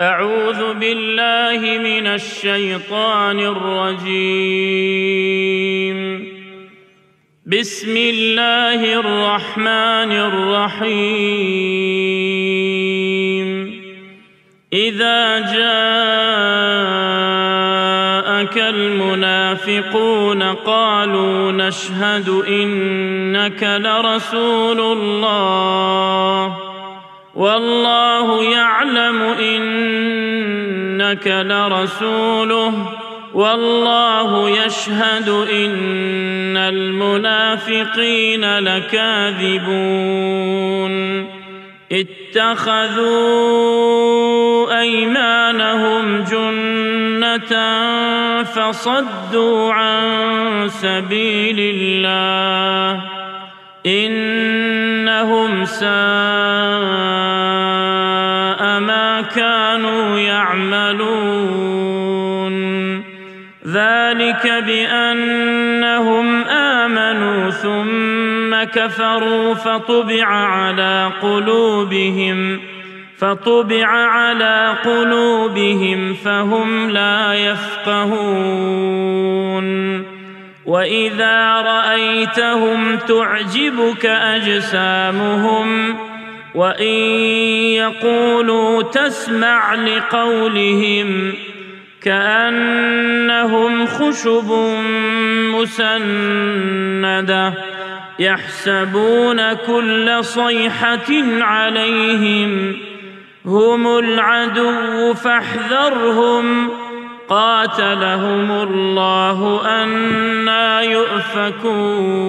أعوذ بالله من الشيطان الرجيم. بسم الله الرحمن الرحيم. إذا جاءك المنافقون قالوا نشهد إنك لرسول الله. والله يعلم إنك لرسوله. والله يشهد إن المنافقين لكاذبون. اتخذوا أيمانهم جنة فصدوا عن سبيل الله. إنهم ساء كانوا يعملون. ذلك بأنهم آمنوا ثم كفروا فطبع على قلوبهم فطبع على قلوبهم فهم لا يفقهون. وإذا رأيتهم تعجبك أجسامهم وإن يقولوا تسمع لقولهم كأنهم خشب مسندة يحسبون كل صيحة عليهم هم العدو فاحذرهم قاتلهم الله أنا يؤفكون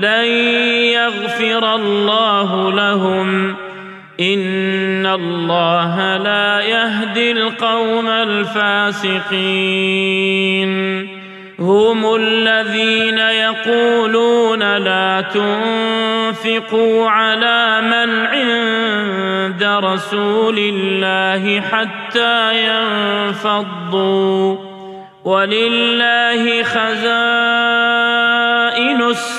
لن يغفر الله لهم ان الله لا يهدي القوم الفاسقين هم الذين يقولون لا تنفقوا على من عند رسول الله حتى ينفضوا ولله خزائن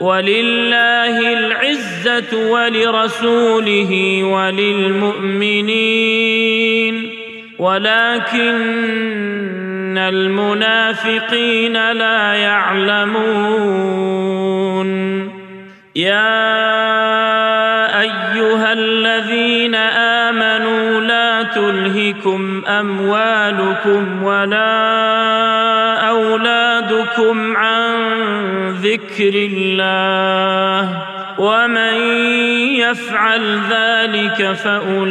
ولله العزة ولرسوله وللمؤمنين ولكن المنافقين لا يعلمون. يا أيها الذين امنوا لا تلهكم أموالكم ولا أولادكم عن ذكر الله ومن يفعل ذلك فأولئك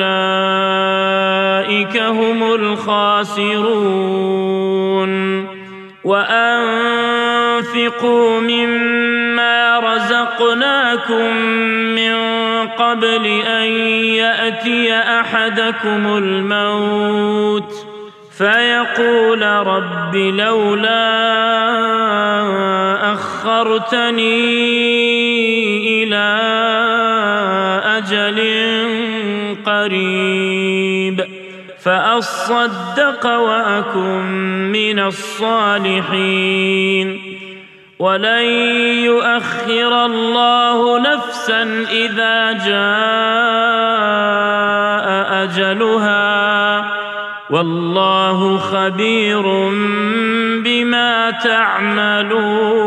هم الخاسرون وأنفقوا مما رزقناكم من قبل أن يأتي أحدكم الموت فيقول رب لولا أخرتني إلى أجل قريب فأصدق وأكن من الصالحين ولن يؤخر الله نفسا إذا جاء أجلها والله خبير بما تعملون